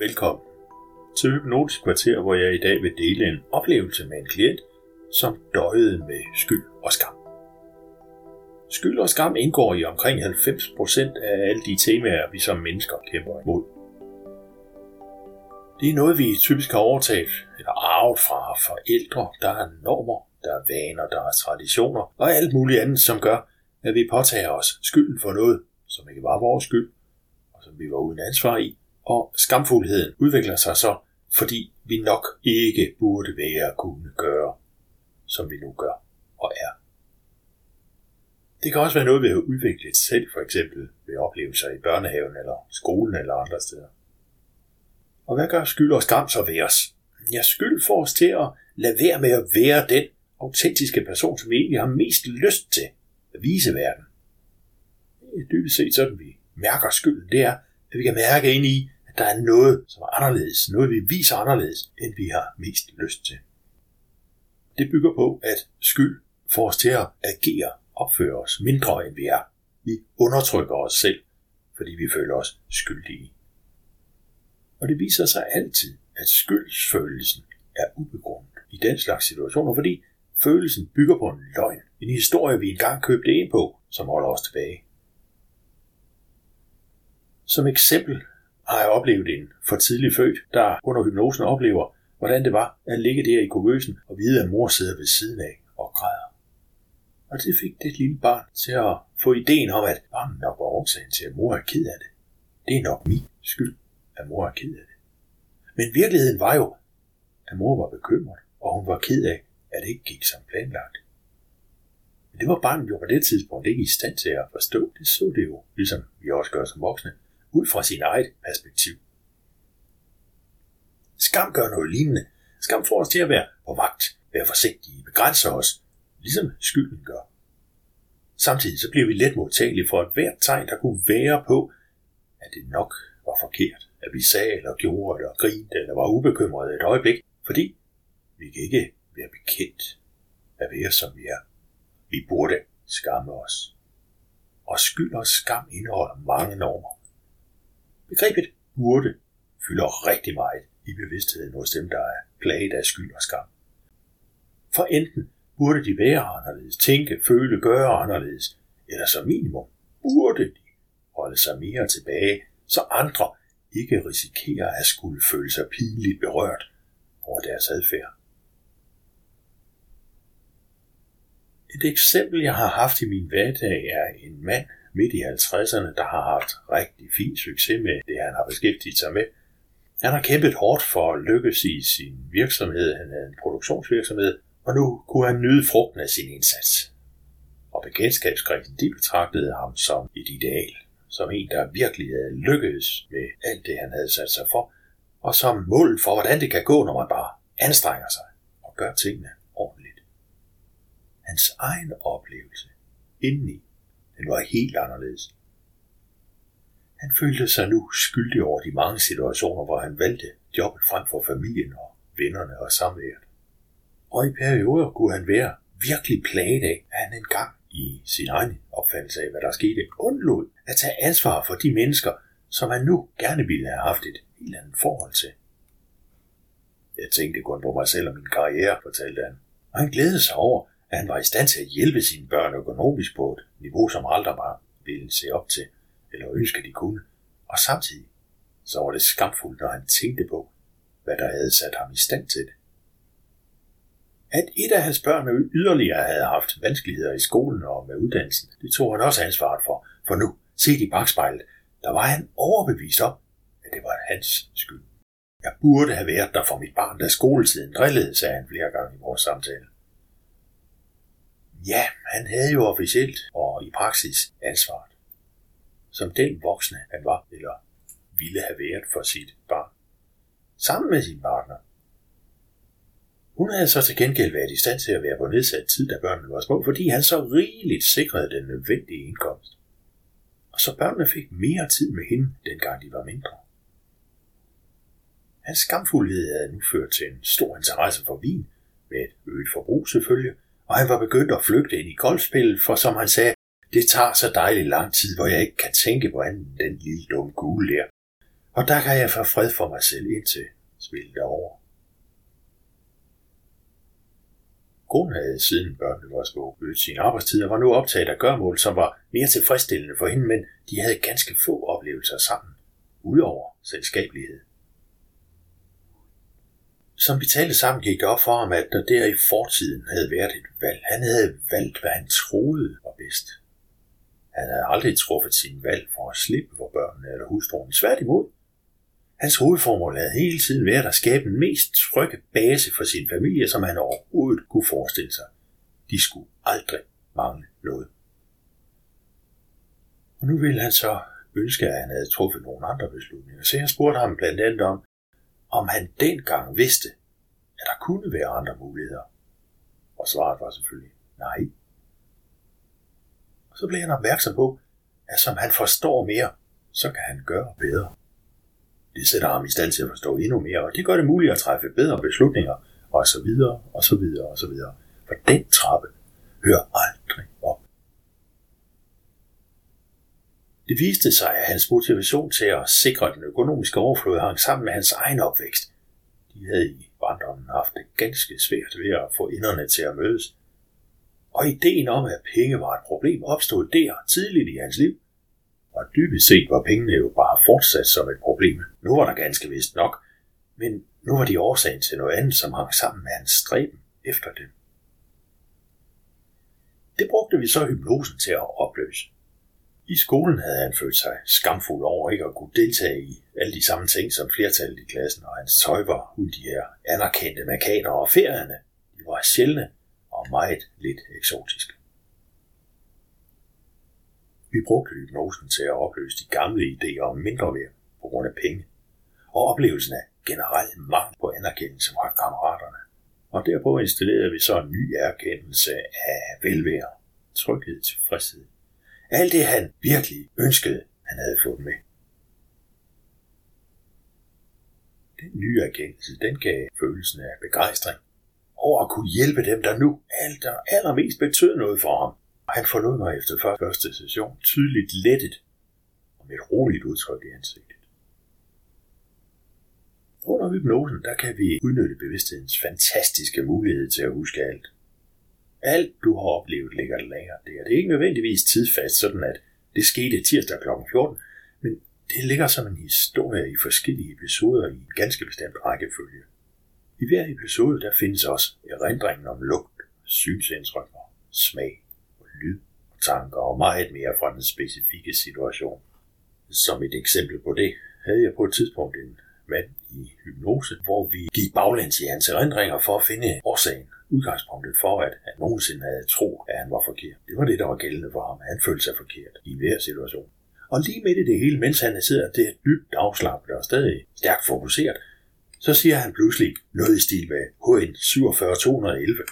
Velkommen til Hypnotisk Kvarter, hvor jeg i dag vil dele en oplevelse med en klient, som døjede med skyld og skam. Skyld og skam indgår i omkring 90% af alle de temaer, vi som mennesker kæmper imod. Det er noget, vi typisk har overtaget eller arvet fra forældre. Der er normer, der er vaner, der er traditioner og alt muligt andet, som gør, at vi påtager os skylden for noget, som ikke var vores skyld, og som vi var uden ansvar i, og skamfuldheden udvikler sig så, fordi vi nok ikke burde være at kunne gøre, som vi nu gør og er. Det kan også være noget, vi har udviklet selv, for eksempel ved oplevelser i børnehaven eller skolen eller andre steder. Og hvad gør skyld og skam så ved os? Ja, skyld får os til at lade være med at være den autentiske person, som vi egentlig har mest lyst til at vise verden. Det er dybest set sådan, vi mærker skylden. Det er, at vi kan mærke ind i, der er noget, som er anderledes, noget vi viser anderledes, end vi har mest lyst til. Det bygger på, at skyld får os til at agere, opføre os mindre end vi er. Vi undertrykker os selv, fordi vi føler os skyldige. Og det viser sig altid, at skyldsfølelsen er ubegrundet i den slags situationer, fordi følelsen bygger på en løgn, en historie, vi engang købte ind på, som holder os tilbage. Som eksempel har jeg oplevet en for tidlig født, der under hypnosen oplever, hvordan det var at ligge der i kuvøsen og vide, at mor sidder ved siden af og græder. Og det fik det lille barn til at få ideen om, at barnet nok var årsagen til, at mor er ked af det. Det er nok min skyld, at mor er ked af det. Men virkeligheden var jo, at mor var bekymret, og hun var ked af, at det ikke gik som planlagt. Men det var barnet jo på det tidspunkt ikke i stand til at forstå. Det så det jo, ligesom vi også gør som voksne ud fra sin eget perspektiv. Skam gør noget lignende. Skam får os til at være på vagt, være forsigtige, begrænse os, ligesom skylden gør. Samtidig så bliver vi let modtagelige for et hvert tegn, der kunne være på, at det nok var forkert, at vi sagde eller gjorde eller grinte eller var ubekymrede et øjeblik, fordi vi kan ikke være bekendt at være som vi er. Vi burde skamme os. Og skyld og skam indeholder mange normer. Begrebet burde fylder rigtig meget i bevidstheden hos dem, der er plaget af skyld og skam. For enten burde de være anderledes, tænke, føle, gøre anderledes, eller som minimum burde de holde sig mere tilbage, så andre ikke risikerer at skulle føle sig pinligt berørt over deres adfærd. Et eksempel, jeg har haft i min hverdag, er en mand, midt i 50'erne, der har haft rigtig fin succes med det, han har beskæftiget sig med. Han har kæmpet hårdt for at lykkes i sin virksomhed. Han havde en produktionsvirksomhed, og nu kunne han nyde frugten af sin indsats. Og bekendtskabskredsen, de betragtede ham som et ideal, som en, der virkelig havde lykkedes med alt det, han havde sat sig for, og som mål for, hvordan det kan gå, når man bare anstrenger sig og gør tingene ordentligt. Hans egen oplevelse indeni den var helt anderledes. Han følte sig nu skyldig over de mange situationer, hvor han valgte jobbet frem for familien og vennerne og samværet. Og i perioder kunne han være virkelig plaget af, at han engang i sin egen opfattelse af, hvad der skete, undlod at tage ansvar for de mennesker, som han nu gerne ville have haft et helt andet forhold til. Jeg tænkte kun på mig selv og min karriere, fortalte han. Og han glædede sig over, at han var i stand til at hjælpe sine børn økonomisk på et niveau, som aldrig var ville se op til, eller ønske de kunne. Og samtidig så var det skamfuldt, når han tænkte på, hvad der havde sat ham i stand til det. At et af hans børn yderligere havde haft vanskeligheder i skolen og med uddannelsen, det tog han også ansvaret for, for nu, set i bagspejlet, der var han overbevist om, at det var hans skyld. Jeg burde have været der for mit barn, da skoletiden drillede, sagde han flere gange i vores samtale. Ja, han havde jo officielt og i praksis ansvaret. Som den voksne han var, eller ville have været for sit barn. Sammen med sin partner. Hun havde så til gengæld været i stand til at være på nedsat tid, da børnene var små, fordi han så rigeligt sikrede den nødvendige indkomst. Og så børnene fik mere tid med hende, dengang de var mindre. Hans skamfuldhed havde nu ført til en stor interesse for vin, med et øget forbrug selvfølgelig, og han var begyndt at flygte ind i golfspillet, for som han sagde, det tager så dejligt lang tid, hvor jeg ikke kan tænke på anden den lille dumme gule der. Og der kan jeg få fred for mig selv indtil spillet er over. Konen havde siden børnene var små øget sin arbejdstid og var nu optaget af gørmål, som var mere tilfredsstillende for hende, men de havde ganske få oplevelser sammen, udover selskabelighed. Som vi talte sammen, gik det op for ham, at der der i fortiden havde været et valg. Han havde valgt, hvad han troede var bedst. Han havde aldrig truffet sin valg for at slippe for børnene eller hustruen. Tværtimod. Hans hovedformål havde hele tiden været at skabe den mest trygge base for sin familie, som han overhovedet kunne forestille sig. De skulle aldrig mangle noget. Og nu ville han så ønske, at han havde truffet nogle andre beslutninger. Så jeg spurgte ham blandt andet om, om han dengang vidste, at der kunne være andre muligheder. Og svaret var selvfølgelig nej. Og så blev han opmærksom på, at som han forstår mere, så kan han gøre bedre. Det sætter ham i stand til at forstå endnu mere, og det gør det muligt at træffe bedre beslutninger, og så videre, og så videre, og så videre. For den trappe hører aldrig op. Det viste sig, at hans motivation til at sikre den økonomiske overflod hang sammen med hans egen opvækst. De havde i barndommen haft det ganske svært ved at få inderne til at mødes. Og ideen om, at penge var et problem, opstod der tidligt i hans liv. Og dybest set var pengene jo bare fortsat som et problem. Nu var der ganske vist nok, men nu var de årsagen til noget andet, som hang sammen med hans stræben efter dem. Det brugte vi så hypnosen til at opløse. I skolen havde han følt sig skamfuld over ikke at kunne deltage i alle de samme ting som flertallet i klassen, og hans tøj var ud de her anerkendte mekaner og ferierne. De var sjældne og meget lidt eksotiske. Vi brugte hypnosen til at opløse de gamle idéer om mindre værd på grund af penge, og oplevelsen af generel mangel på anerkendelse fra kammeraterne. Og derpå installerede vi så en ny erkendelse af velvære, tryghed, tilfredshed alt det, han virkelig ønskede, han havde fået med. Den nye erkendelse, den gav følelsen af begejstring over at kunne hjælpe dem, der nu alt og allermest betød noget for ham. Og han forlod mig efter første session tydeligt lettet og med et roligt udtryk i ansigtet. Under hypnosen, der kan vi udnytte bevidsthedens fantastiske mulighed til at huske alt. Alt du har oplevet ligger lagret der. Det er ikke nødvendigvis tidfast, sådan at det skete tirsdag kl. 14, men det ligger som en historie i forskellige episoder i en ganske bestemt rækkefølge. I hver episode der findes også erindringen om lugt, synsindtryk, smag og lyd og tanker og meget mere fra den specifikke situation. Som et eksempel på det havde jeg på et tidspunkt en mand i hypnose, hvor vi gik baglæns i hans erindringer for at finde årsagen udgangspunktet for, at han nogensinde havde tro, at han var forkert. Det var det, der var gældende for ham. Han følte sig forkert i hver situation. Og lige midt i det hele, mens han sidder det dybt afslappet og stadig stærkt fokuseret, så siger han pludselig noget i stil med HN 47211.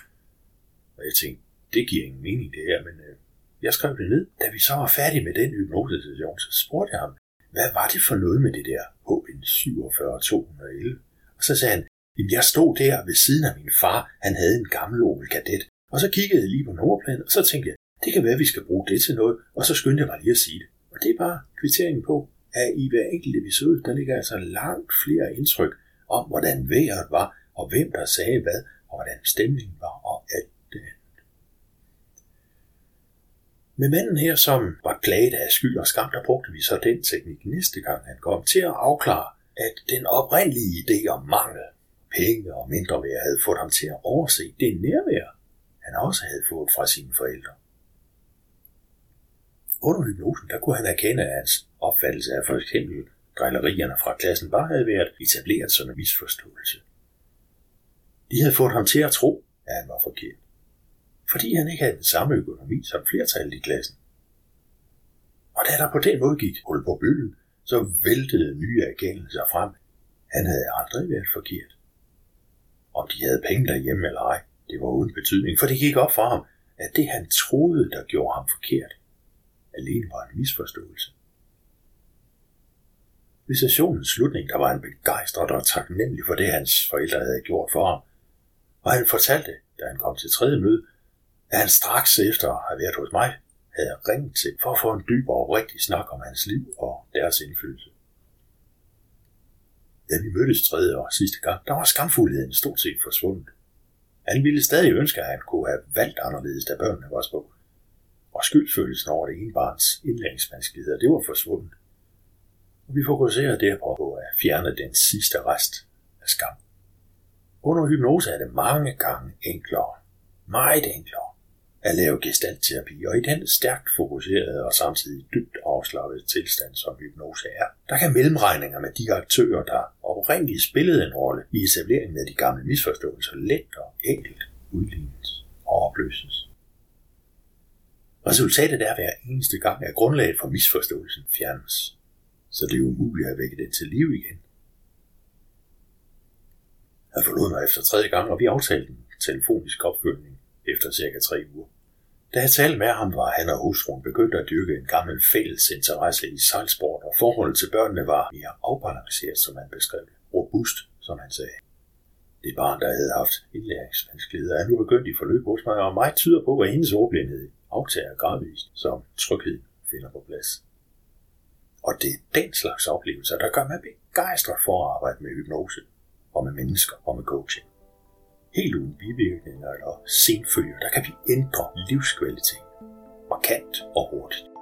Og jeg tænkte, det giver ingen mening det her, men øh, jeg skrev det ned. Da vi så var færdige med den hypnosesession, så spurgte jeg ham, hvad var det for noget med det der HN 47211? Og så sagde han, Jamen, jeg stod der ved siden af min far. Han havde en gammel Opel Kadett. Og så kiggede jeg lige på nummerpladen, og så tænkte jeg, det kan være, at vi skal bruge det til noget. Og så skyndte jeg mig lige at sige det. Og det er bare kvitteringen på, at i hver enkelt episode, der ligger altså langt flere indtryk om, hvordan vejret var, og hvem der sagde hvad, og hvordan stemningen var, og alt det andet. Med manden her, som var plaget af skyld og skam, der brugte vi så den teknik næste gang, han kom til at afklare, at den oprindelige idé om mangel penge og mindre værd havde fået ham til at overse det nærvær, han også havde fået fra sine forældre. Under hypnosen, der kunne han erkende, at hans opfattelse af for eksempel drillerierne fra klassen bare havde været etableret som en misforståelse. De havde fået ham til at tro, at han var forkert, fordi han ikke havde den samme økonomi som flertallet i klassen. Og da der på den måde gik hul på bølgen, så væltede nye erkendelser frem. Han havde aldrig været forkert. Om de havde penge derhjemme eller ej, det var uden betydning, for det gik op for ham, at det han troede, der gjorde ham forkert, alene var en misforståelse. Ved sessionens slutning, der var han begejstret og taknemmelig for det, hans forældre havde gjort for ham. Og han fortalte, da han kom til tredje møde, at han straks efter at have været hos mig, havde ringet til for at få en dyb og rigtig snak om hans liv og deres indflydelse. Da vi mødtes tredje og sidste gang, der var skamfuldheden stort set forsvundet. Han ville stadig ønske, at han kunne have valgt anderledes, da børnene var små. Og skyldfølelsen over det ene barns indlæringsvanskeligheder, det var forsvundet. Og vi fokuserer derpå på at fjerne den sidste rest af skam. Under hypnose er det mange gange enklere, meget enklere, at lave gestaltterapi, og i den stærkt fokuserede og samtidig dybt afslappede tilstand, som hypnose er, der kan mellemregninger med de aktører, der oprindeligt spillede en rolle i etableringen af de gamle misforståelser, let og enkelt udlignes og opløses. Resultatet er hver eneste gang, at grundlaget for misforståelsen fjernes, så det er umuligt at vække den til liv igen. Jeg forlod mig efter tredje gang, og vi aftalte en telefonisk opfølgning efter cirka tre uger. Da jeg talte med ham, var han og hustruen begyndt at dyrke en gammel fælles interesse i sejlsport, og forholdet til børnene var mere afbalanceret, som han beskrev det. Robust, som han sagde. Det barn, der havde haft indlæringsvanskeligheder, er nu begyndt i forløb hos mig, og mig tyder på, at hendes ordblindhed aftager gradvist, som tryghed finder på plads. Og det er den slags oplevelser, der gør mig begejstret for at arbejde med hypnose, og med mennesker og med coaching helt uden bivirkninger eller senfølger, der kan vi ændre livskvalitet markant og hurtigt.